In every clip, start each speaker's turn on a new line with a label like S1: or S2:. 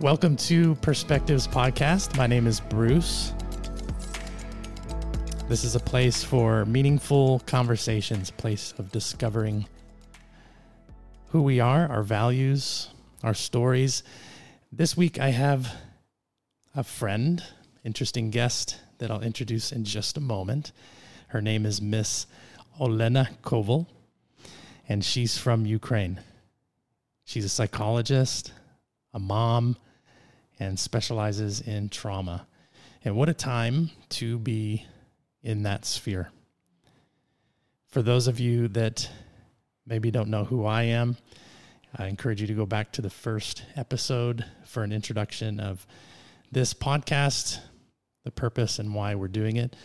S1: Welcome to Perspectives Podcast. My name is Bruce. This is a place for meaningful conversations, a place of discovering who we are, our values, our stories. This week I have a friend, interesting guest that I'll introduce in just a moment. Her name is Miss Olena Koval, and she's from Ukraine. She's a psychologist, a mom, and specializes in trauma. And what a time to be in that sphere. For those of you that maybe don't know who I am, I encourage you to go back to the first episode for an introduction of this podcast, the purpose and why we're doing it.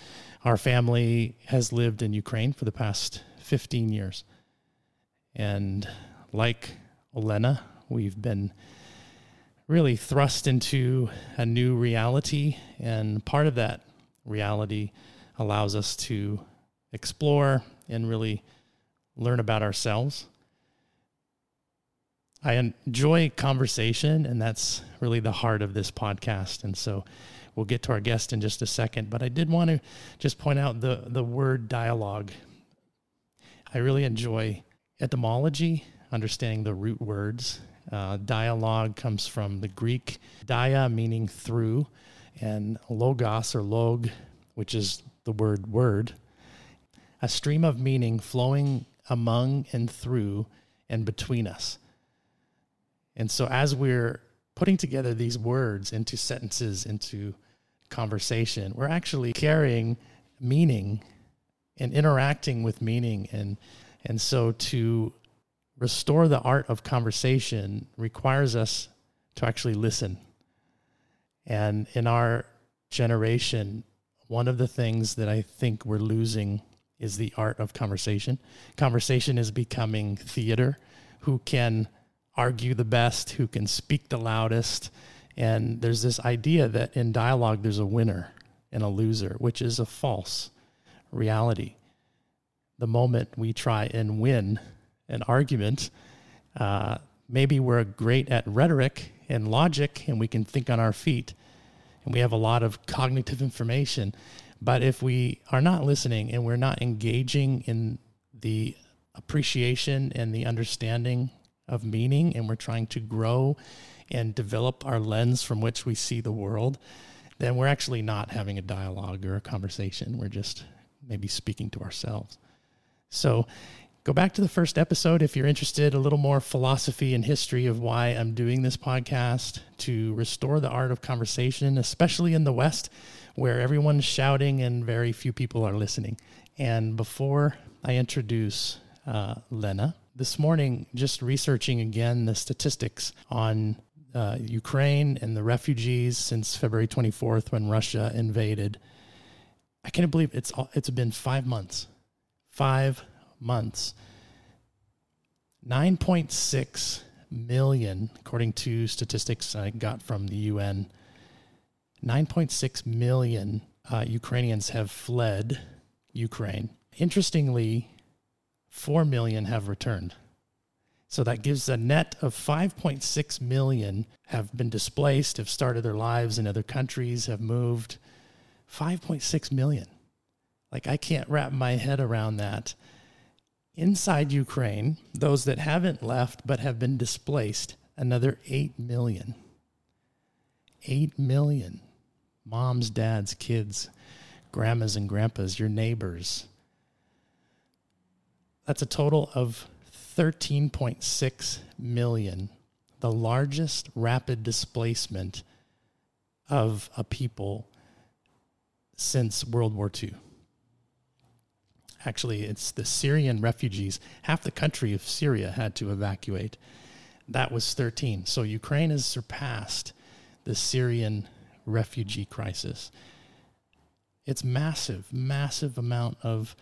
S1: Our family has lived in Ukraine for the past 15 years. And like Olena, we've been really thrust into a new reality. And part of that reality allows us to explore and really learn about ourselves. I enjoy conversation, and that's really the heart of this podcast. And so we'll get to our guest in just a second. But I did want to just point out the, the word dialogue. I really enjoy etymology, understanding the root words uh, dialogue comes from the Greek dia, meaning through, and logos or log, which is the word word. A stream of meaning flowing among and through and between us. And so, as we're putting together these words into sentences, into conversation, we're actually carrying meaning and interacting with meaning. And, and so, to restore the art of conversation requires us to actually listen. And in our generation, one of the things that I think we're losing is the art of conversation. Conversation is becoming theater. Who can argue the best, who can speak the loudest. And there's this idea that in dialogue, there's a winner and a loser, which is a false reality. The moment we try and win an argument. Uh, maybe we're great at rhetoric and logic and we can think on our feet and we have a lot of cognitive information. But if we are not listening and we're not engaging in the appreciation and the understanding of meaning, and we're trying to grow and develop our lens from which we see the world, then we're actually not having a dialogue or a conversation. We're just maybe speaking to ourselves. So Go back to the first episode if you're interested, a little more philosophy and history of why I'm doing this podcast to restore the art of conversation, especially in the West, where everyone's shouting and very few people are listening. And before I introduce uh, Lena, this morning, just researching again the statistics on uh, Ukraine and the refugees since February 24th when Russia invaded. I can't believe it's it's been five months, five months. 9.6 million, according to statistics I got from the UN, 9.6 million uh, Ukrainians have fled Ukraine. Interestingly, 4 million have returned. So that gives a net of 5.6 million have been displaced, have started their lives in other countries, have moved. 5.6 million. Like, I can't wrap my head around that inside Ukraine, those that haven't left but have been displaced, another 8 million. 8 million. Moms, dads, kids, grandmas and grandpas, your neighbors. That's a total of 13.6 million, the largest rapid displacement of a people since World War II actually, it's the Syrian refugees. Half the country of Syria had to evacuate. That was 13. So Ukraine has surpassed the Syrian refugee crisis. It's massive, massive amount of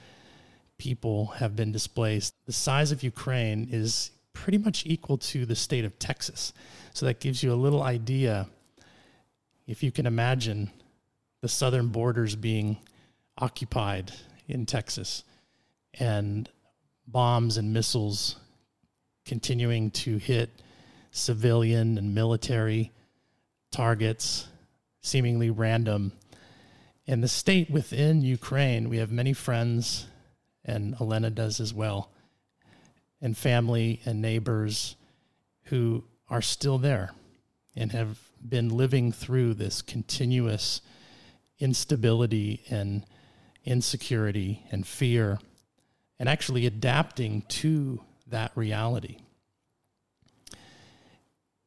S1: people have been displaced. The size of Ukraine is pretty much equal to the state of Texas. So that gives you a little idea if you can imagine the southern borders being occupied in Texas and bombs and missiles continuing to hit civilian and military targets, seemingly random. In the state within Ukraine, we have many friends, and Elena does as well, and family and neighbors who are still there and have been living through this continuous instability and insecurity and fear and actually adapting to that reality.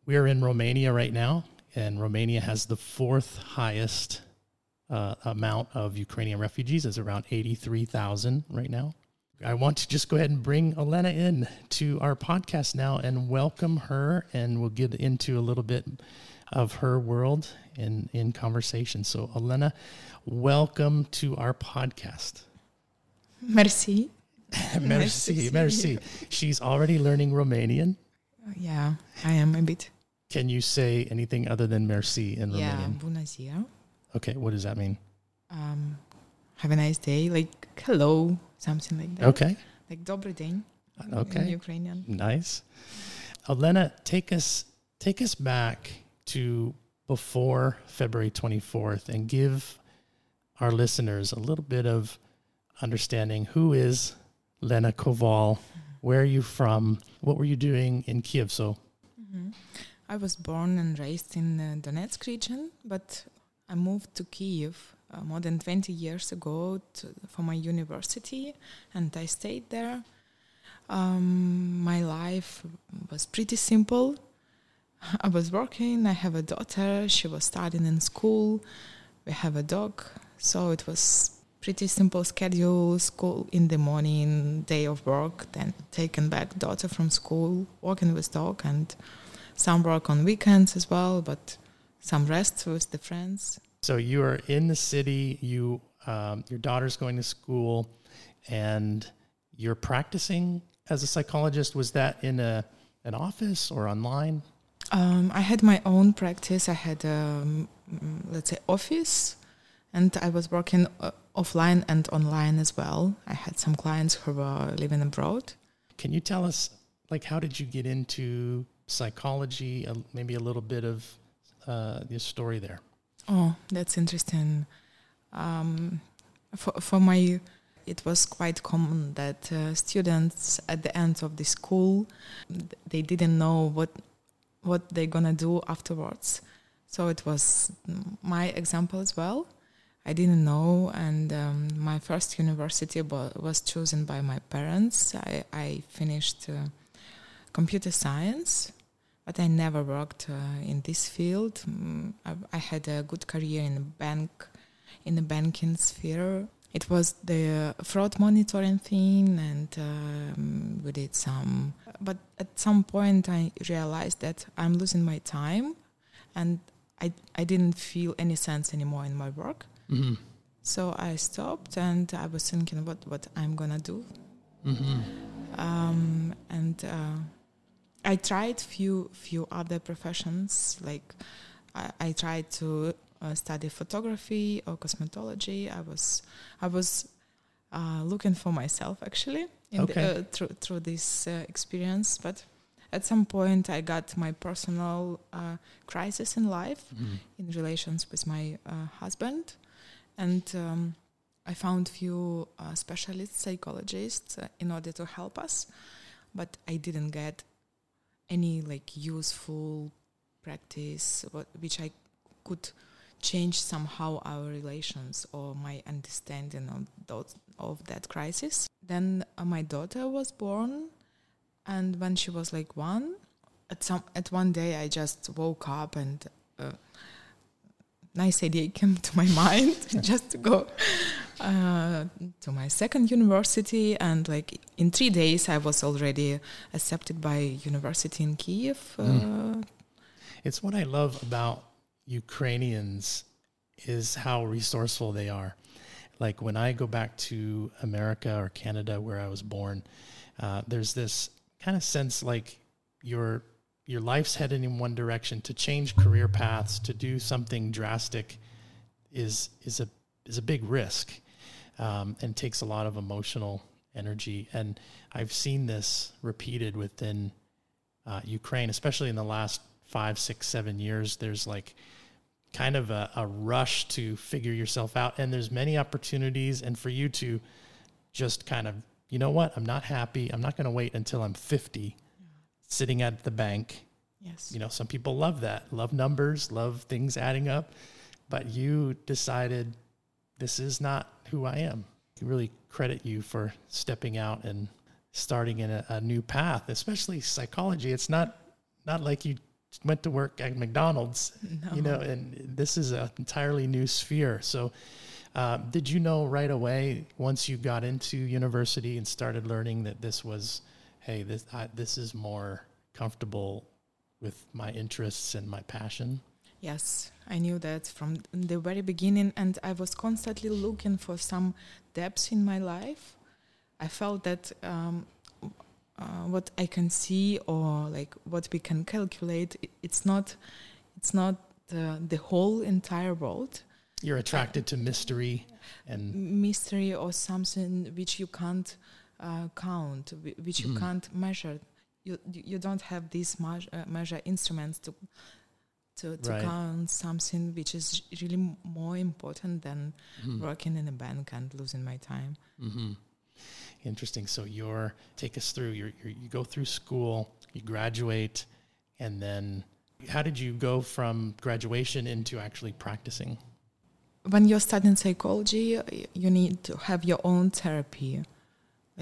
S1: We are in Romania right now, and Romania has the fourth highest uh, amount of Ukrainian refugees, is around 83,000 right now. I want to just go ahead and bring Elena in to our podcast now and welcome her, and we'll get into a little bit of her world in, in conversation. So, Elena, welcome to our podcast.
S2: Merci.
S1: merci, merci. She's already learning Romanian.
S2: Uh, yeah, I am a bit.
S1: Can you say anything other than merci in
S2: yeah,
S1: Romanian?
S2: bună ziua.
S1: Okay, what does that mean?
S2: Um, have a nice day, like hello, something like that.
S1: Okay.
S2: Like dzień in
S1: Okay.
S2: Ukrainian.
S1: Nice. Elena, take us take us back to before February 24th and give our listeners a little bit of understanding who is Lena Koval, where are you from, what were you doing in Kiev? So,
S2: Mhm. I was born and raised in the Donetsk region, but I moved to Kiev uh, more than 20 years ago to, for my university, and I stayed there. Um, my life was pretty simple. I was working, I have a daughter, she was studying in school, we have a dog, so it was pretty simple schedule school in the morning day of work then taken back daughter from school walking with dog and some work on weekends as well but some rest with the friends
S1: so you are in the city, you um, your daughter's going to school and you're practicing as a psychologist. Was that in a an office or online?
S2: um, i had my own practice i had um, mm, let's say office and i was working uh, offline and online as well i had some clients who were living abroad
S1: Can you tell us, like, how did you get into psychology? Uh, maybe a little bit of uh, your story there.
S2: Oh, that's interesting. Um, for for my, it was quite common that uh, students at the end of the school, they didn't know what what they're gonna do afterwards. So it was mm, my example as well. I didn't know, and um, my first university was chosen by my parents. I, I finished uh, computer science, but I never worked uh, in this field. Mm, I, I had a good career in the bank, in the banking sphere. It was the fraud monitoring thing, and um, we did some. But at some point, I realized that I'm losing my time, and I I didn't feel any sense anymore in my work.
S1: Mm-hmm.
S2: So I stopped, and I was thinking about what I'm gonna do
S1: Mm-hmm.
S2: um, and uh, I tried few few other professions like I, I tried to uh, study photography or cosmetology. I was I was uh, looking for myself actually in
S1: Okay.
S2: the, uh, through through this uh, experience, but at some point I got my personal uh, crisis in life
S1: Mm-hmm.
S2: in relations with my uh, husband, and um, I found few uh, specialist psychologists uh, in order to help us, but I didn't get any like useful practice what, which I could change somehow our relations or my understanding of those, of that crisis. Then uh, my daughter was born, and when she was like one, at some at one day I just woke up and. Uh, nice idea came to my mind just to go uh, to my second university and like in three days i was already accepted by university in kiev uh,
S1: Mm. It's what I love about Ukrainians is how resourceful they are. Like when I go back to America or Canada, where I was born, uh, there's this kind of sense like your your life's headed in one direction. To change career paths, to do something drastic, is is a is a big risk, um, and takes a lot of emotional energy. And I've seen this repeated within uh, Ukraine, especially in the last five, six, seven years, there's like kind of a, a rush to figure yourself out. And there's many opportunities. And for you to just kind of, you know what, I'm not happy. I'm not going to wait until I'm 50 sitting at the bank.
S2: Yes.
S1: You know, some people love that, love numbers, love things adding up. But you decided this is not who I am. I really credit you for stepping out and starting in a, a new path, especially psychology. It's not not like you went to work at McDonald's,
S2: No.
S1: you know, and this is an entirely new sphere. So, uh, did you know right away once you got into university and started learning that this was, hey, this I, this is more comfortable with my interests and my passion?
S2: Yes, I knew that from the very beginning, and I was constantly looking for some depths in my life. I felt that um, uh, what I can see or like what we can calculate, i- it's not, it's not the, the whole entire world.
S1: You're attracted to mystery and
S2: mystery or something which you can't uh, count, which you
S1: Mhm.
S2: can't measure. You you you don't have these measure, uh, measure instruments to to, to
S1: Right.
S2: count something which is really more important than
S1: Mhm.
S2: working in a bank and losing my time.
S1: Mm-hmm. Interesting. So you're take us through. You're, you go through school, you graduate, and then how did you go from graduation into actually practicing?
S2: When you're studying psychology, you need to have your own therapy,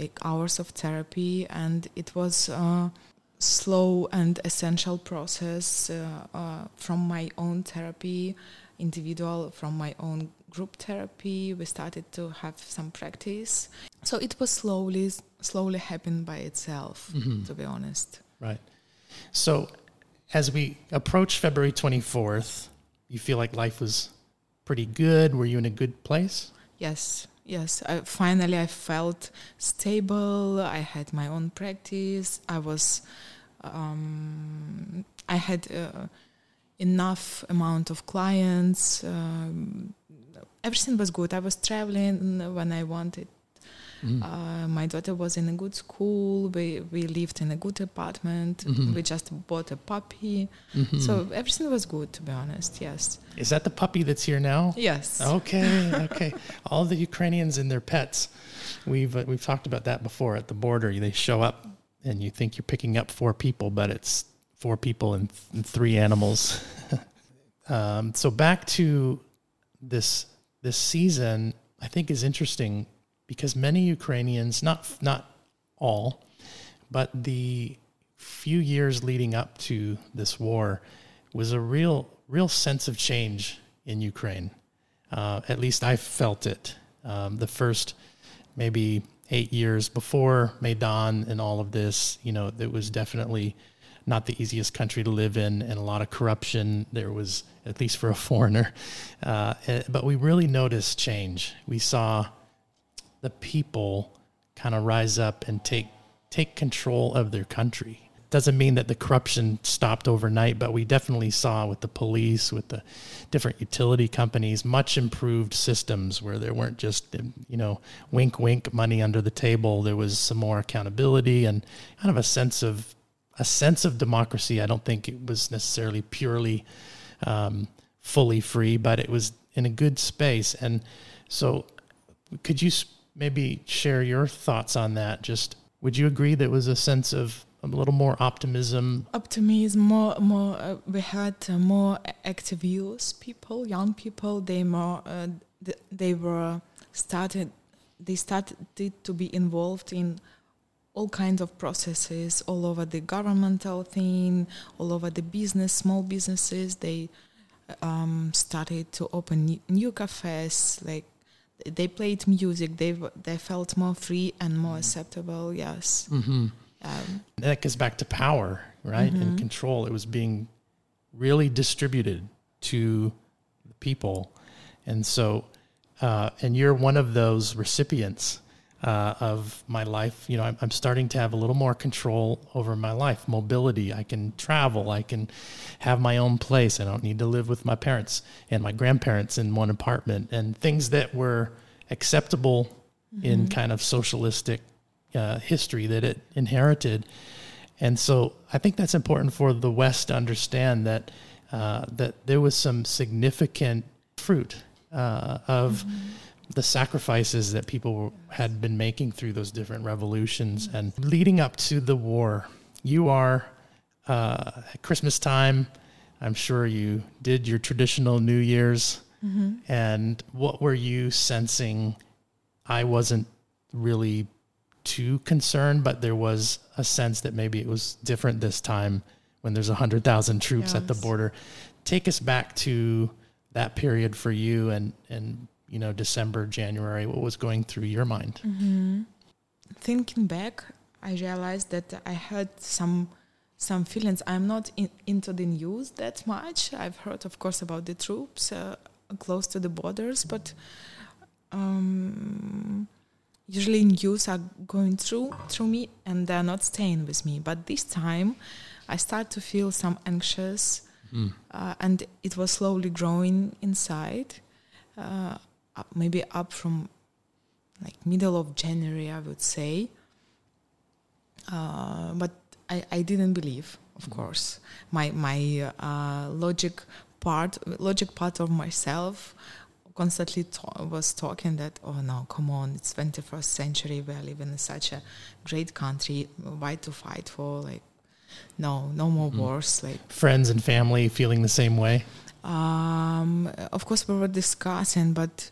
S2: like hours of therapy, and it was a slow and essential process uh, uh, from my own therapy, individual, from my own group therapy. We started to have some practice, so it was slowly, slowly happened by itself.
S1: Mhm.
S2: To be honest,
S1: Right. So as we approach February 24th, you feel like life was pretty good. Were you in a good place?
S2: Yes, yes. I, finally, I felt stable. I had my own practice. I was, um, I had uh, enough amount of clients. Um, everything was good. I was traveling when I wanted.
S1: Mhm.
S2: Uh, my daughter was in a good school. We we lived in a good apartment.
S1: Mhm.
S2: We just bought a puppy.
S1: Mhm.
S2: So everything was good, to be honest. Yes.
S1: is that the puppy that's here now?
S2: Yes.
S1: Okay, okay. All the Ukrainians and their pets. We've uh, we've talked about that before at the border. They show up and you think you're picking up four people, but it's four people and, and three animals. um, so back to this this season, I think is interesting because many Ukrainians, not not all, but the few years leading up to this war was a real real sense of change in Ukraine. Uh, at least I felt it. Um, the first maybe eight years before Maidan and all of this, you know, it was definitely not the easiest country to live in and a lot of corruption. There was, at least for a foreigner. Uh, eh, but we really noticed change. We saw the people kind of rise up and take take control of their country. Doesn't mean that the corruption stopped overnight, but we definitely saw with the police, with the different utility companies, much improved systems where there weren't just you know wink wink money under the table. There was some more accountability and kind of a sense of a sense of democracy. I don't think it was necessarily purely um, fully free, but it was in a good space. And so, could you maybe share your thoughts on that? Just would you agree there was a sense of a little more optimism?
S2: optimism more more uh, we had uh, more active youth people young people they more uh, th- they were started they started to be involved in all kinds of processes all over the governmental thing all over the business small businesses they um, started to open new cafes like they played music they they felt more free and more acceptable yes
S1: Mm-hmm.
S2: um,
S1: that goes back to power, right? And
S2: Mhm.
S1: control. It was being really distributed to the people. And so, uh, and you're one of those recipients uh, of my life. You know, I'm, I'm starting to have a little more control over my life, mobility. I can travel. I can have my own place. I don't need to live with my parents and my grandparents in one apartment and things that were acceptable in kind of socialistic uh, history that it inherited. And so I think that's important for the West to understand that uh, that there was some significant fruit uh, of mm-hmm. The sacrifices that people had been making through those different revolutions and leading up to the war. You are uh, at Christmas time. I'm sure you did your traditional New Year's. Mm-hmm. And what were you sensing? I wasn't really too concerned, but there was a sense that maybe it was different this time when there's 100,000 troops yes. at the border. Take us back to that period for you and, and you know, December, January. What was going through your mind?
S2: Mm-hmm. Thinking back, I realized that I had some some feelings. I'm not in, into the news that much. I've heard, of course, about the troops uh, close to the borders, but um, usually news are going through through me and they're not staying with me. But this time, I start to feel some anxious, mm. uh, and it was slowly growing inside. Uh, maybe up from like middle of January, I would say. Uh, but I, I didn't believe, of mm. course. My my uh, logic part, logic part of myself constantly ta- was talking that oh no come on it's 21st century we are living in such a great country why to fight for like no no more mm. wars like
S1: friends and family feeling the same way
S2: um, of course we were discussing but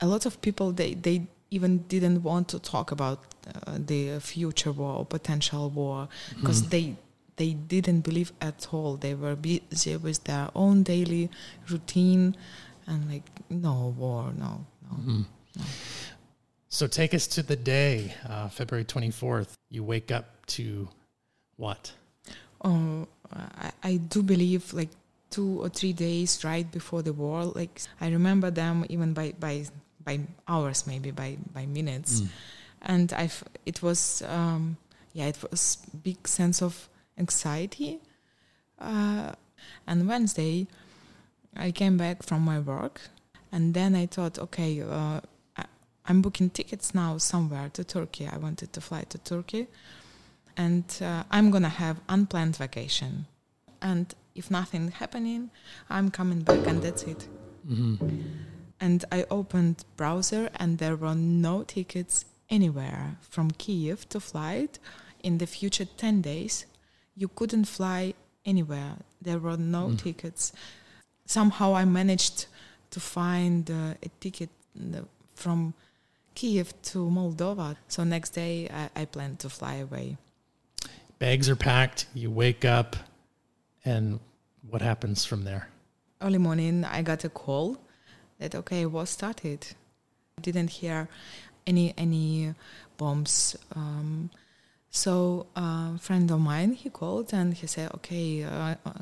S2: a lot of people they they even didn't want to talk about uh, the future war or potential war because mm. they they didn't believe at all they were busy with their own daily routine and like no war, no, no. Mm-hmm. no.
S1: So take us to the day, uh, February twenty fourth. You wake up to what?
S2: Oh, I, I do believe like two or three days right before the war. Like I remember them even by by by hours, maybe by by minutes, mm. and I it was um, yeah, it was big sense of anxiety. Uh, and Wednesday, I came back from my work, and then I thought, okay, uh, I'm booking tickets now somewhere to Turkey. I wanted to fly to Turkey, and uh, I'm gonna have unplanned vacation. And if nothing happening, I'm coming back, and that's it. Mm-hmm. And I opened browser, and there were no tickets anywhere from Kiev to flight in the future 10 days. You couldn't fly anywhere. There were no mm. tickets somehow I managed to find uh, a ticket from Kiev to Moldova. So next day I, I plan to fly away.
S1: Bags are packed. You wake up, and what happens from there?
S2: Early morning, I got a call that okay, war started. Didn't hear any any bombs. Um, so a friend of mine, he called and he said, "Okay, uh, uh,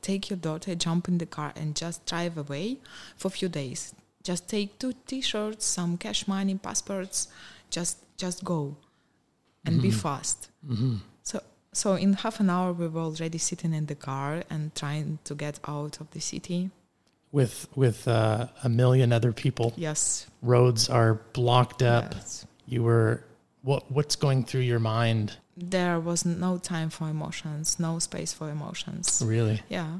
S2: take your daughter, jump in the car, and just drive away for a few days. Just take two T-shirts, some cash money, passports. Just just go, and mm-hmm. be fast." Mm-hmm. So in half an hour, we were already sitting in the car and trying to get out of the city.
S1: With with uh, a million other people.
S2: Yes.
S1: Roads are blocked up. Yes. You were what what's going through your mind?
S2: There was no time for emotions, no space for emotions.
S1: Really?
S2: Yeah,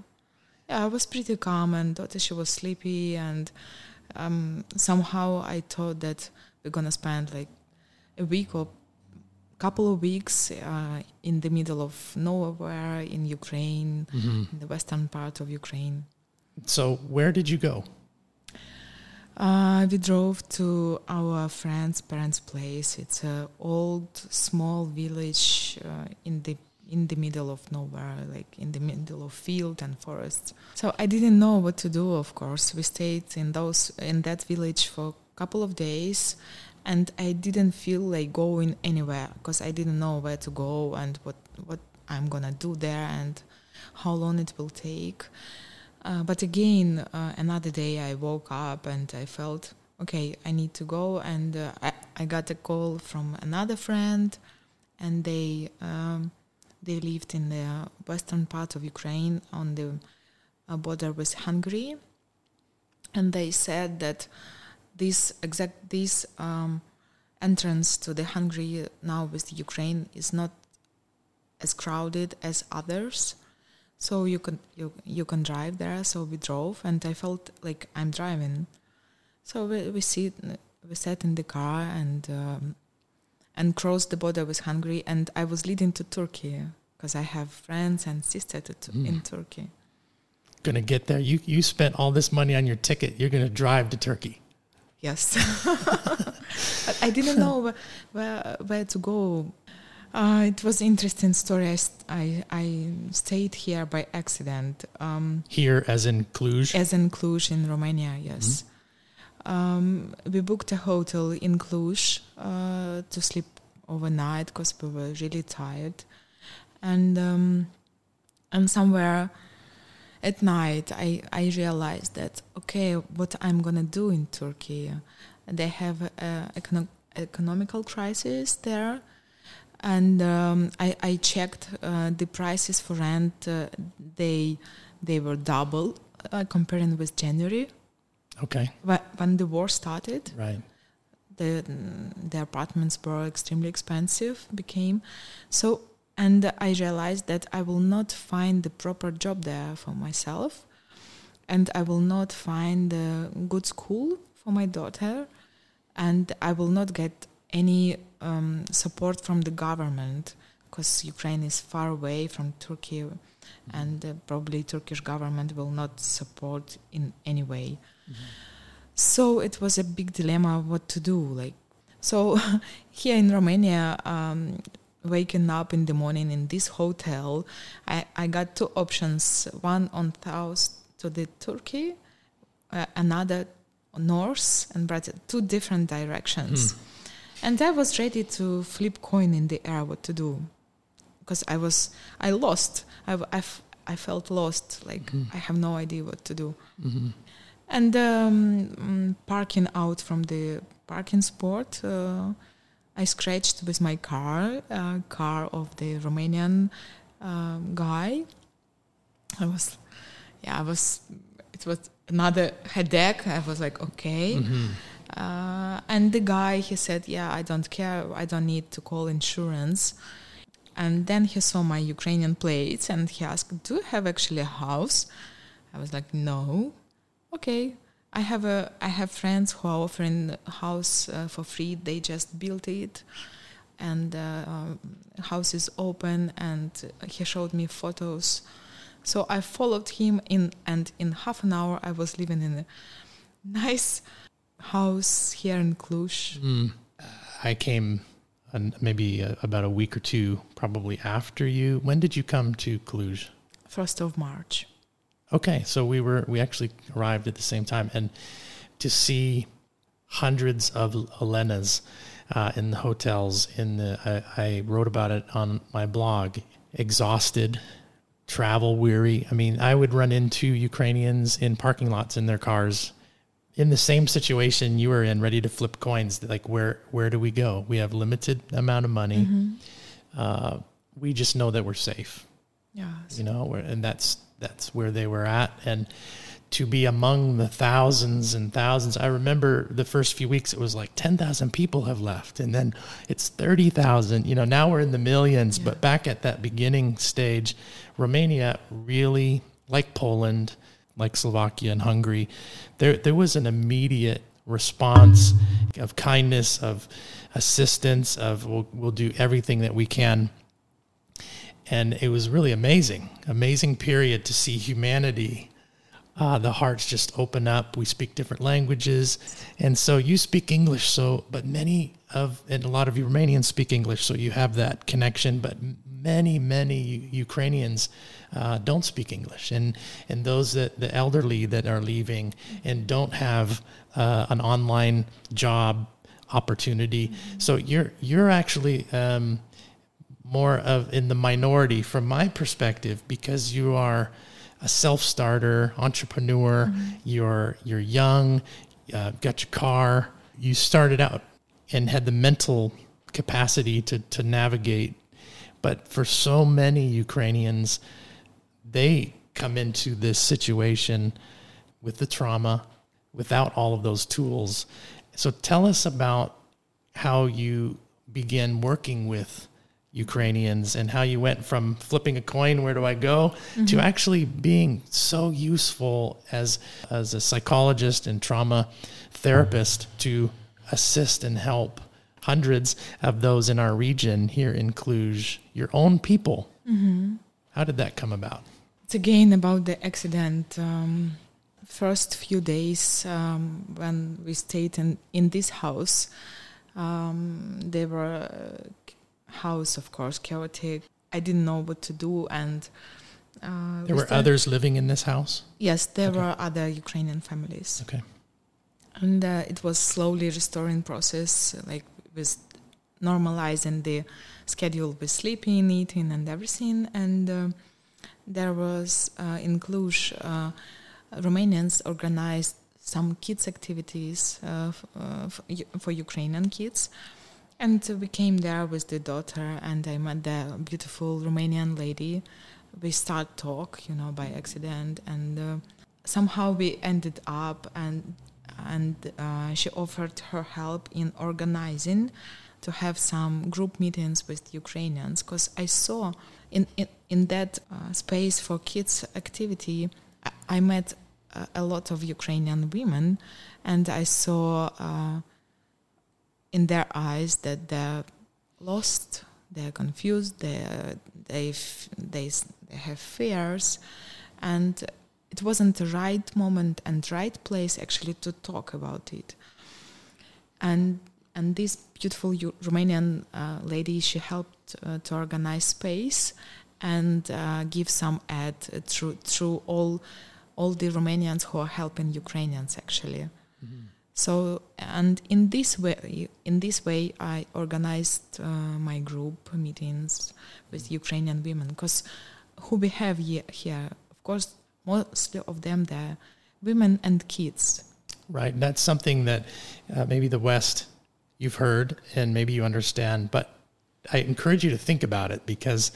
S2: yeah. I was pretty calm, and thought she was sleepy, and um, somehow I thought that we're gonna spend like a week or couple of weeks uh, in the middle of nowhere in Ukraine, mm-hmm. in the western part of Ukraine.
S1: So, where did you go?
S2: Uh, we drove to our friend's parents' place. It's an old, small village uh, in the in the middle of nowhere, like in the middle of field and forest. So I didn't know what to do. Of course, we stayed in those in that village for a couple of days, and I didn't feel like going anywhere because I didn't know where to go and what what I'm gonna do there and how long it will take. Uh, but again, uh, another day I woke up and I felt, okay, I need to go. And uh, I, I got a call from another friend, and they um, they lived in the western part of Ukraine on the uh, border with Hungary, and they said that this exact this um, entrance to the Hungary now with the Ukraine is not as crowded as others. So you can you you can drive there. So we drove, and I felt like I'm driving. So we we sit we sat in the car and um, and crossed the border with Hungary, and I was leading to Turkey because I have friends and sisters mm. in Turkey.
S1: Gonna get there. You you spent all this money on your ticket. You're gonna drive to Turkey.
S2: Yes, I didn't know where, where, where to go. Uh, it was an interesting story. I, I, I stayed here by accident.
S1: Um, here, as in Cluj?
S2: As in Cluj in Romania, yes. Mm-hmm. Um, we booked a hotel in Cluj uh, to sleep overnight because we were really tired. And, um, and somewhere at night, I, I realized that, okay, what I'm going to do in Turkey. They have an econo- economical crisis there and um, I, I, checked uh, the prices for rent. Uh, they they were double uh, comparing with January.
S1: Okay.
S2: When the war started,
S1: right?
S2: The the apartments were extremely expensive. Became so, and I realized that I will not find the proper job there for myself, and I will not find a good school for my daughter, and I will not get any um, support from the government because Ukraine is far away from Turkey, and uh, probably Turkish government will not support in any way. Mm-hmm. So it was a big dilemma what to do. Like so, here in Romania, um, waking up in the morning in this hotel, I, I got two options: one on south to the Turkey, uh, another north, and brought two different directions. Mm and I was ready to flip coin in the air what to do because I was I lost I, I, I felt lost like mm-hmm. I have no idea what to do mm-hmm. and um, mm, parking out from the parking spot uh, I scratched with my car uh, car of the Romanian um, guy I was yeah I was it was another headache I was like okay mm-hmm uh, and the guy, he said, Yeah, I don't care. I don't need to call insurance. And then he saw my Ukrainian plates and he asked, Do you have actually a house? I was like, No. Okay. I have a I have friends who are offering house uh, for free. They just built it, and uh, um, house is open. And he showed me photos. So I followed him in, and in half an hour I was living in a nice house here in Cluj? Mm.
S1: I came maybe uh, about a week or two probably after you. When did you come to Cluj?
S2: First of March.
S1: Okay, so we were we actually arrived at the same time, and to see hundreds of Elenas uh, in the hotels. In the I, I wrote about it on my blog. Exhausted, travel weary. I mean, I would run into Ukrainians in parking lots in their cars in the same situation you were in, ready to flip coins. Like where where do we go? We have limited amount of money. Mm-hmm. Uh, we just know that we're safe.
S2: Yeah,
S1: you know, and that's that's where they were at, and to be among the thousands and thousands. I remember the first few weeks it was like 10,000 people have left and then it's 30,000. You know, now we're in the millions, yeah. but back at that beginning stage, Romania really like Poland like Slovakia and Hungary, there there was an immediate response of kindness, of assistance, of we'll, we'll do everything that we can. And it was really amazing, amazing period to see humanity. Uh, the hearts just open up. We speak different languages, and so you speak English. So, but many of and a lot of you Romanians speak English, so you have that connection. But many, many Ukrainians uh, don't speak English, and and those that the elderly that are leaving and don't have uh, an online job opportunity. So you're you're actually um, more of in the minority from my perspective because you are a self-starter entrepreneur. Mm-hmm. You're you're young, uh, got your car. You started out and had the mental capacity to to navigate. But for so many Ukrainians, they come into this situation with the trauma without all of those tools. So tell us about how you begin working with Ukrainians and how you went from flipping a coin, where do I go, mm-hmm. to actually being so useful as as a psychologist and trauma therapist to assist and help hundreds of those in our region here in Cluj, your own people. Mm-hmm. How did that come about?
S2: It's again about the accident. Um, first few days um, when we stayed in, in this house, um, there were house, of course, chaotic. I didn't know what to do, and
S1: uh, there were others living in this house.
S2: Yes, there okay. were other Ukrainian families.
S1: Okay,
S2: and uh, it was slowly restoring process, like with normalizing the schedule with sleeping, eating, and everything. And uh, there was uh, in Cluj, uh, Romanians organized some kids activities uh, for Ukrainian kids and we came there with the daughter, and I met the beautiful Romanian lady. We start talk, you know, by accident, and uh, somehow we ended up, and and uh, she offered her help in organizing to have some group meetings with Ukrainians, because I saw in in, in that uh, space for kids activity, I, I met a, a, lot of Ukrainian women, and I saw uh, in their eyes that they're lost, they're confused, they they they have fears, and it wasn't the right moment and right place actually to talk about it. And and this beautiful Romanian uh, lady, she helped uh, to organize space and uh, give some aid through through all all the Romanians who are helping Ukrainians actually. So, and in this way, in this way, I organized uh, my group meetings with Ukrainian women because who we have here, of course, mostly of them they're women and kids.
S1: Right, and that's something that uh, maybe the West you've heard and maybe you understand, but I encourage you to think about it because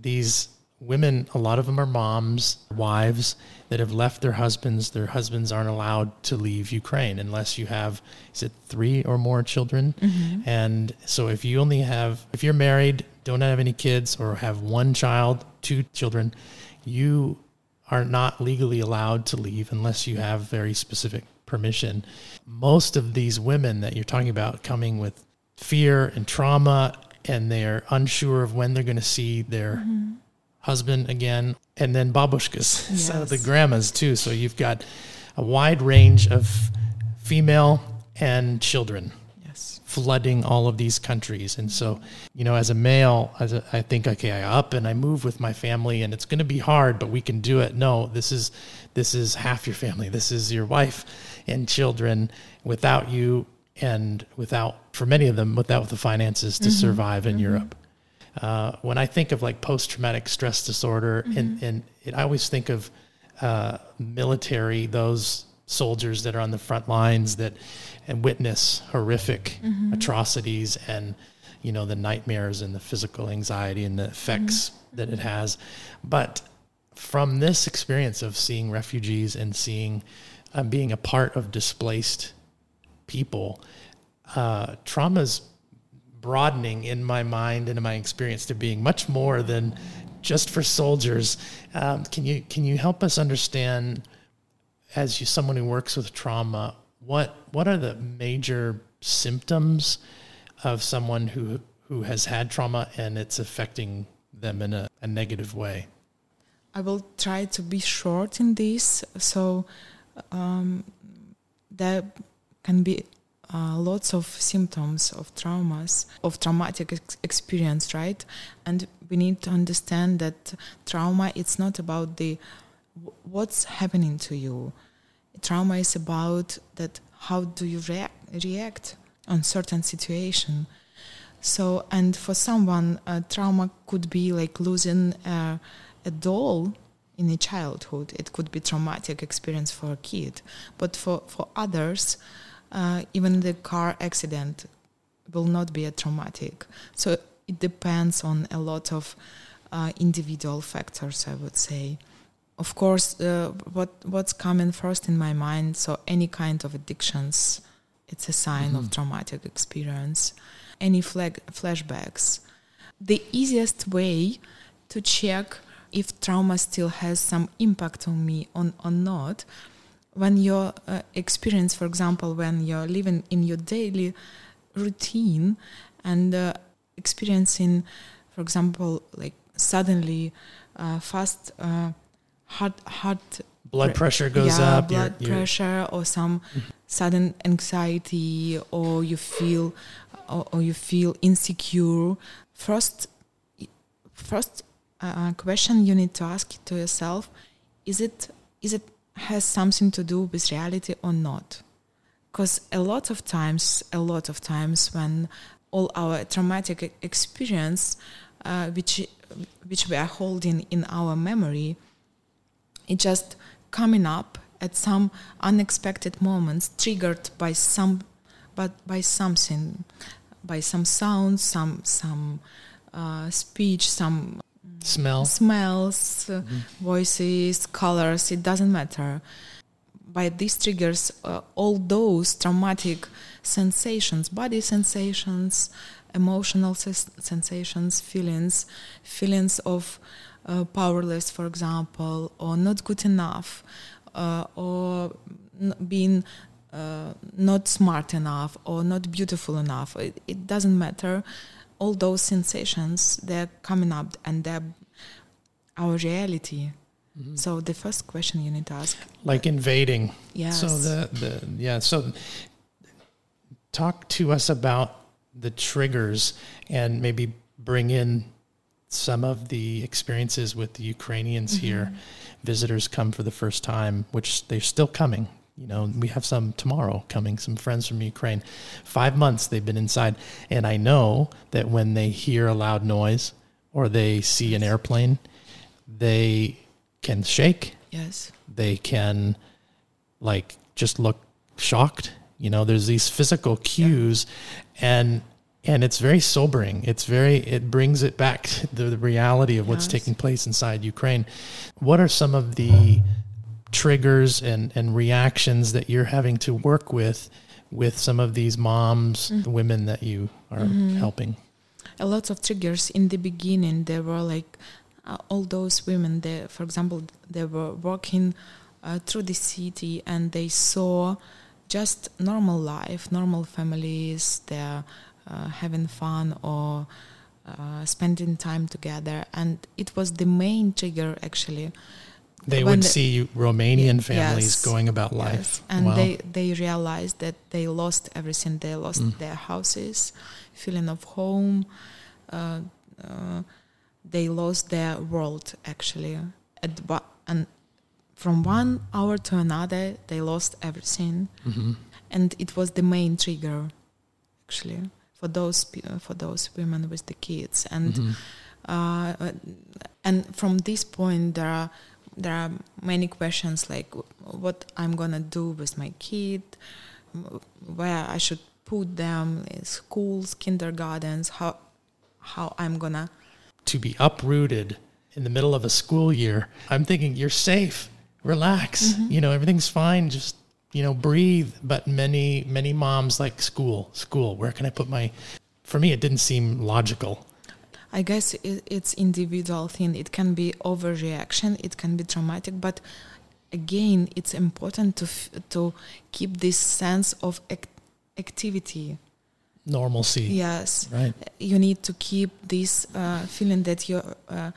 S1: these women, a lot of them are moms, wives that have left their husbands. Their husbands aren't allowed to leave Ukraine unless you have, is it three or more children? Mm-hmm. And so if you only have, if you're married, don't have any kids, or have one child, two children, you are not legally allowed to leave unless you have very specific permission. Most of these women that you're talking about coming with fear and trauma and they're unsure of when they're going to see their mm-hmm husband again, and then babushkas, yes. so the grandmas too. So you've got a wide range of female and children
S2: yes.
S1: flooding all of these countries. And so, you know, as a male, as a, I think, okay, I up and I move with my family, and it's going to be hard, but we can do it. No, this is this is half your family. This is your wife and children. Without you, and without for many of them, without the finances to mm-hmm. survive in mm-hmm. Europe. Uh, when I think of like post traumatic stress disorder, mm-hmm. and, and it, I always think of uh, military, those soldiers that are on the front lines that and witness horrific mm-hmm. atrocities and you know the nightmares and the physical anxiety and the effects mm-hmm. that it has. But from this experience of seeing refugees and seeing um, being a part of displaced people, uh, traumas broadening in my mind and in my experience to being much more than just for soldiers. Um, can you can you help us understand, as you someone who works with trauma, what what are the major symptoms of someone who who has had trauma and it's affecting them in a, a negative way?
S2: I will try to be short in this. So um, there can be uh, lots of symptoms of traumas, of traumatic ex- experience, right? And we need to understand that trauma it's not about the what's happening to you. Trauma is about that how do you react, react on certain situation. So, and for someone, uh, trauma could be like losing uh, a doll in a childhood. It could be traumatic experience for a kid, but for for others uh, even the car accident will not be a traumatic. So it depends on a lot of uh, individual factors, I would say. Of course, uh, what what's coming first in my mind. So any kind of addictions, it's a sign mm-hmm. of traumatic experience. Any flag, flashbacks, the easiest way to check if trauma still has some impact on me on or not when your uh, experience for example when you're living in your daily routine and uh, experiencing for example like suddenly uh, fast uh, heart heart
S1: blood pressure goes
S2: yeah,
S1: up
S2: blood
S1: you're- you're-
S2: pressure or some sudden anxiety or you feel or, or you feel insecure. First first uh, question you need to ask to yourself is it is it has something to do with reality or not. Because a lot of times a lot of times when all our traumatic experience uh, which which we are holding in our memory it just coming up at some unexpected moments triggered by some but by something by some sound some some uh, speech some
S1: smell.
S2: Smells uh, voices colors it doesn't matter. By these triggers uh, all those traumatic sensations body sensations emotional ses- sensations feelings feelings of uh, powerless for example or not good enough uh, or n- being uh, not smart enough or not beautiful enough. It, it doesn't matter all those sensations they're coming up and they're our reality mm-hmm. so the first question you need to ask
S1: like invading
S2: Yeah.
S1: So the the yeah. So talk to us about the triggers and maybe bring in some of the experiences with the Ukrainians mm-hmm. here. Visitors come for the first time, which they're still coming. You know, we have some tomorrow coming, some friends from Ukraine. Five months they've been inside. And I know that when they hear a loud noise or they see an airplane, they can shake
S2: yes
S1: they can like just look shocked you know there's these physical cues and and it's very sobering it's very it brings it back to the, the reality of what's
S2: Yes.
S1: taking place inside ukraine what are some of the um, triggers and and reactions that you're having to work with with some of these moms
S2: Mm.
S1: women that you are
S2: Mm-hmm.
S1: helping
S2: a lot of triggers in the beginning there were like uh, all those women they for example they were walking uh, through the city and they saw just normal life normal families they're uh, having fun or uh, spending time together and it was the main trigger actually
S1: they
S2: When
S1: would
S2: the-
S1: see romanian families
S2: yes.
S1: going about
S2: Yes,
S1: life
S2: and
S1: Wow.
S2: they they realized that they lost everything. They lost
S1: Mm.
S2: their houses, feeling of home. Uh, uh, they lost their world actually. At and from one hour to another, they lost everything,
S1: Mhm.
S2: and it was the main trigger, actually, for those for those women with the kids. And
S1: Mhm.
S2: uh, and from this point there are there are many questions like what i'm gonna do with my kid where i should put them in schools kindergartens how how i'm gonna
S1: to be uprooted in the middle of a school year, I'm thinking you're safe, relax, mm-hmm. you know, everything's fine, just, you know, breathe. But many, many moms like school, school, where can I put my, for me, it didn't seem logical.
S2: I guess it, it's individual thing it can be overreaction it can be traumatic but again it's important to f- to keep this sense of act- activity
S1: Normalcy.
S2: yes
S1: Right.
S2: you need to keep this uh, feeling that you're uh,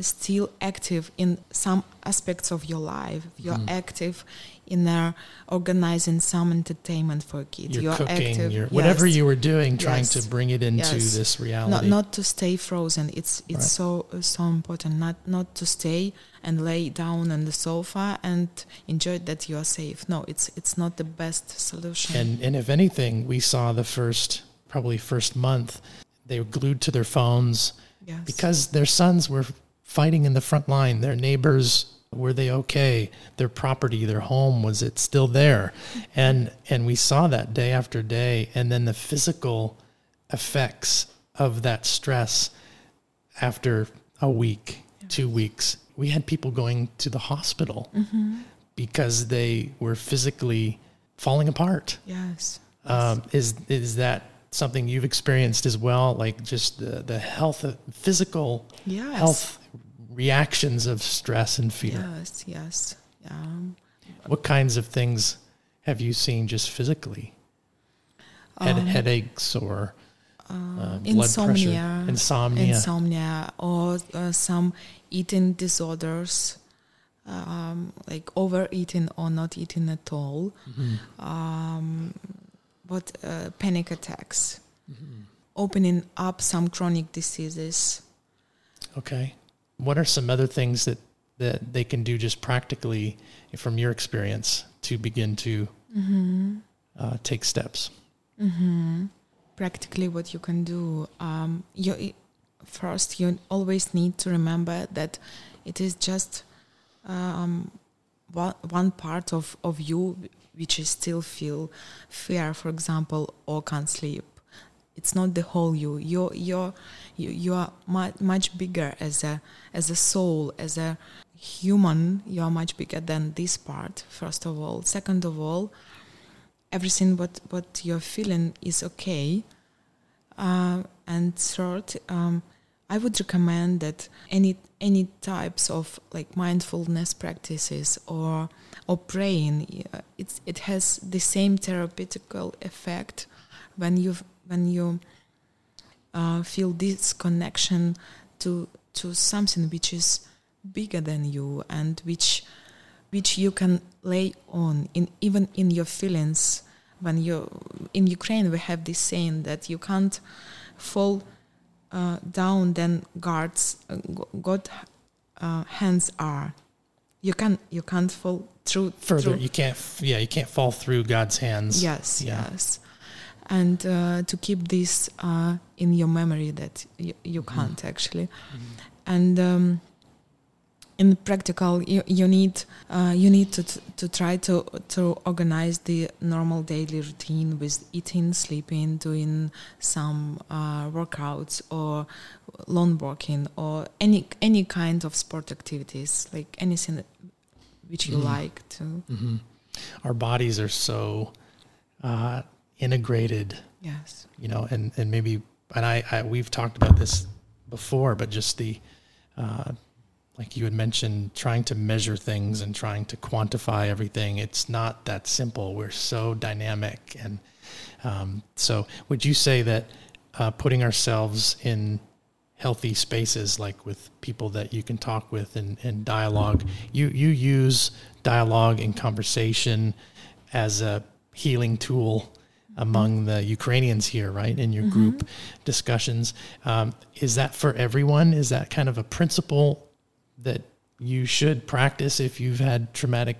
S2: still active in some aspects of your life. You're
S1: Mhm.
S2: active in uh, organizing some entertainment for kids.
S1: You're,
S2: You're
S1: cooking,
S2: active,
S1: you're, whatever
S2: yes.
S1: you were doing, trying
S2: Yes.
S1: to bring it into
S2: Yes.
S1: this reality.
S2: Not, not to stay frozen. It's it's
S1: Right.
S2: so so important. Not not to stay and lay down on the sofa and enjoy that you are safe. No, it's it's not the best solution.
S1: And and if anything, we saw the first probably first month, they were glued to their phones because their sons were fighting in the front line. Their neighbors were they okay? Their property, their home was it still there? And and we saw that day after day, and then the physical effects of that stress after a week, two weeks. We had people going to the hospital
S2: Mhm.
S1: because they were physically falling apart.
S2: yes.
S1: Um, is is that something you've experienced as well? Like just the, the health, physical
S2: yes.
S1: health reactions of stress and fear?
S2: Yes, yes. Yeah.
S1: What kinds of things have you seen just physically? Head,
S2: Um,
S1: headaches or uh, blood
S2: insomnia,
S1: pressure, insomnia.
S2: insomnia, or uh, some eating disorders, um, like overeating or not eating at all.
S1: Mhm.
S2: Um, what uh, panic attacks,
S1: Mhm.
S2: opening up some chronic diseases.
S1: Okay. What are some other things that, that they can do just practically from your experience to begin to
S2: Mm-hmm.
S1: uh, take steps?
S2: Mm-hmm. Practically, what you can do, um, you first you always need to remember that it is just um, one, one part of, of you which is still feel fear, for example, or can't sleep. It's not the whole you. You're you're you, you are much much bigger as a as a soul, as a human. You are much bigger than this part. First of all, second of all, everything what what you're feeling is okay. Uh, and third, um, I would recommend that any any types of like mindfulness practices or or praying, uh, it's it has the same therapeutical effect when you when you uh, feel this connection to to something which is bigger than you and which which you can lay on in even in your feelings when you in ukraine we have this saying that you can't fall uh, down then guards uh, god uh, hands are you can you can't fall through
S1: Further,
S2: through-
S1: you can't. f- Yeah, you can't fall through God's hands.
S2: yes
S1: Yeah.
S2: yes and uh, to keep this uh, in your memory that you, you
S1: Mhm.
S2: can't actually
S1: Mhm.
S2: and um, in practical you, you need uh, you need to to try to to organize the normal daily routine with eating sleeping doing some uh, workouts or lawn walking or any any kind of sport activities like anything which you
S1: Mhm.
S2: like to
S1: hmm Our bodies are so uh, integrated,
S2: yes
S1: you know, and and maybe and I, I we've talked about this before, but just the uh, like you had mentioned, trying to measure things and trying to quantify everything. It's not that simple. We're so dynamic, and um, so would you say that uh, putting ourselves in healthy spaces, like with people that you can talk with and, and dialogue, you you use dialogue and conversation as a healing tool among the Ukrainians here, right? In your group discussions, um, is that for everyone? Is that kind of a principle that you should practice if you've had traumatic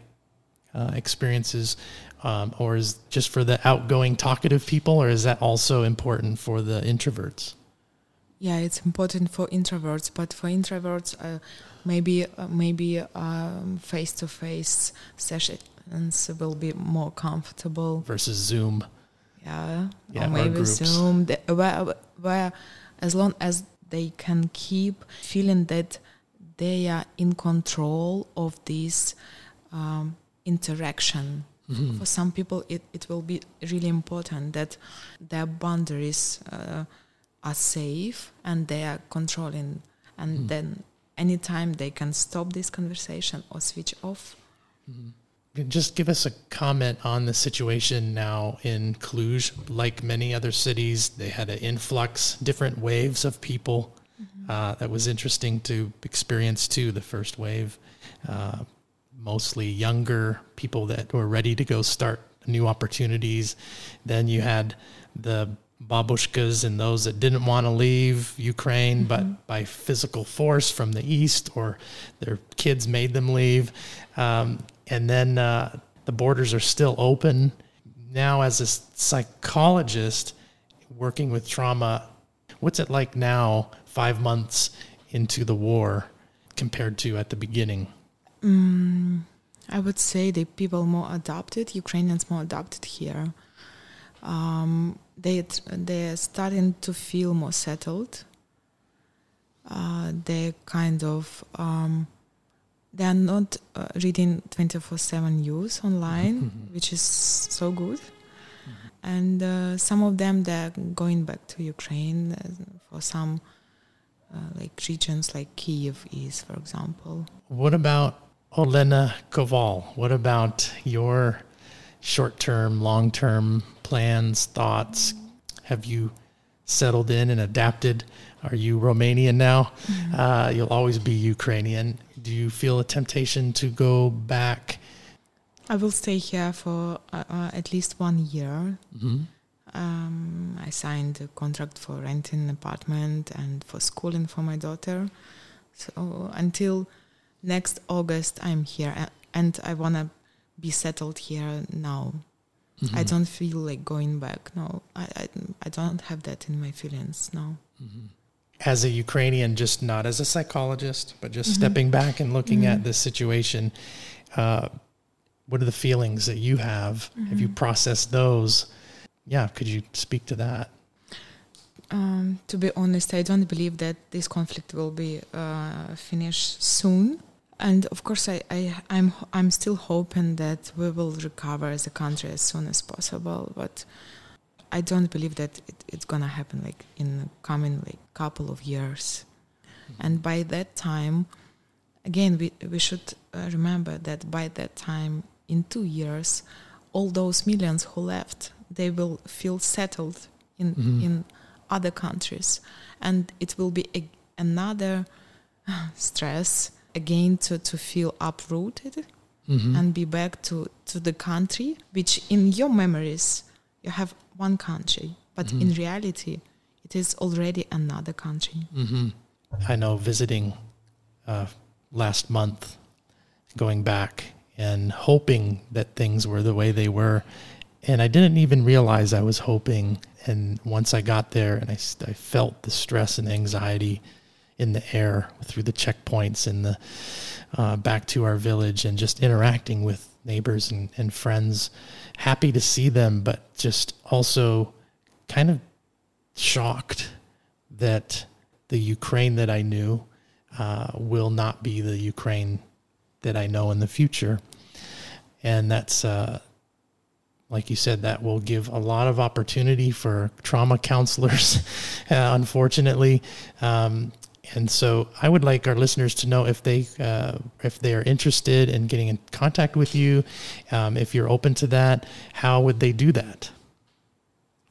S1: uh, experiences, um, or is just for the outgoing, talkative people, or is that also important for the introverts?
S2: yeah it's important for introverts but for introverts uh, maybe uh, maybe face to face sessions will be more comfortable
S1: Versus Zoom,
S2: yeah,
S1: Yeah,
S2: or maybe. Zoom, the- where, where as long as they can keep feeling that they are in control of this um, interaction.
S1: Mhm.
S2: For some people, it, it will be really important that their boundaries uh, are safe and they are controlling, and
S1: Mm.
S2: then anytime they can stop this conversation or switch off.
S1: Just give us a comment on the situation now in Cluj. Like many other cities, they had an influx, different waves of people. Uh, that was interesting to experience too. The first wave, uh, mostly younger people that were ready to go start new opportunities. Then you had the babushkas and those that didn't want to leave Ukraine, but by physical force from the east, or their kids made them leave. Um, and then uh, the borders are still open. Now, as a psychologist working with trauma, what's it like now, five months into the war, compared to at the beginning?
S2: Mm, I would say the people more adopted, Ukrainians more adopted here. Um, they they're starting to feel more settled. Uh, they kind of um, they are not uh, reading twenty four seven news online, which is so good. and uh, some of them they're going back to Ukraine uh, for some uh, like regions like Kiev is, for example.
S1: What about Olena Koval? What about your short-term, long-term plans, thoughts? Have you settled in and adapted? Are you Romanian now?
S2: Mm-hmm.
S1: Uh, you'll always be Ukrainian. Do you feel a temptation to go back?
S2: I will stay here for uh, uh, at least one year.
S1: Mm-hmm.
S2: Um, I signed a contract for renting an apartment and for schooling for my daughter. So until next August, I'm here, and I wanna be settled here now.
S1: Mm-hmm.
S2: I don't feel like going back. No, I, I, I don't have that in my feelings. No.
S1: As a Ukrainian, just not as a psychologist, but just
S2: Mhm.
S1: stepping back and looking at
S2: Mhm.
S1: this situation, uh, what are the feelings that you have? Have you
S2: Mhm.
S1: processed those? Yeah, could you speak to that?
S2: Um, to be honest, I don't believe that this conflict will be uh, finished soon. And of course, I, I, I'm, I'm still hoping that we will recover as a country as soon as possible. But I don't believe that it, it's gonna happen like in the coming like couple of years. And by that time, again, we we should uh, remember that by that time, in two years, all those millions who left, they will feel settled in
S1: Mhm.
S2: in other countries, and it will be a, another stress again to to feel uprooted
S1: Mm-hmm.
S2: and be back to to the country which in your memories you have one country, but
S1: Mhm.
S2: in reality, it is already another country.
S1: hmm I know visiting uh, last month, going back and hoping that things were the way they were. And I didn't even realize I was hoping. And once I got there and I, I felt the stress and anxiety in the air through the checkpoints and the uh, back to our village and just interacting with neighbors and, and friends, happy to see them, but just also kind of shocked that the Ukraine that I knew uh, will not be the Ukraine that I know in the future. And that's, uh, like you said, that will give a lot of opportunity for trauma counselors, uh, unfortunately. Um, and so I would like our listeners to know if they uh, if they are interested in getting in contact with you, um, if you're open to that, how would they do that?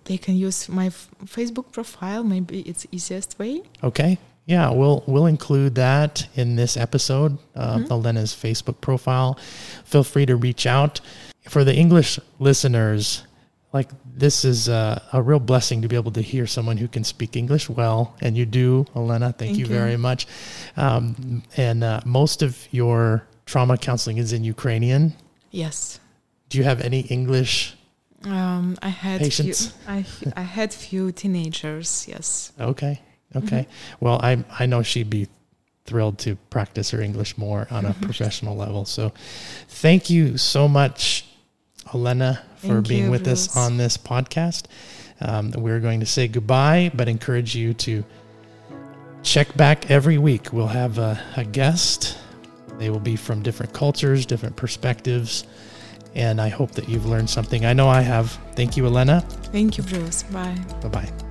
S2: They can use my f- Facebook profile. Maybe it's easiest way.
S1: Okay. Yeah, we'll we'll include that in this episode, uh,
S2: Mhm.
S1: Elena's Facebook profile. Feel free to reach out. For the English listeners, like this is a, a real blessing to be able to hear someone who can speak English well, and you do, Elena. Thank,
S2: Thank
S1: you,
S2: you.
S1: very much. Um, and uh, most of your trauma counseling is in Ukrainian.
S2: Yes.
S1: Do you have any English?
S2: Um, I had
S1: Patients.
S2: Few, I I had few teenagers. Yes.
S1: Okay. Okay. Well, I I know she'd be thrilled to practice her English more on a professional level. So, thank you so much, Elena, for
S2: Thank
S1: being
S2: you,
S1: with us on this podcast. Um, we're going to say goodbye, but encourage you to check back every week. We'll have a, a guest. They will be from different cultures, different perspectives. And I hope that you've learned something. I know I have. Thank you, Elena.
S2: Thank you, Bruce. Bye.
S1: Bye bye.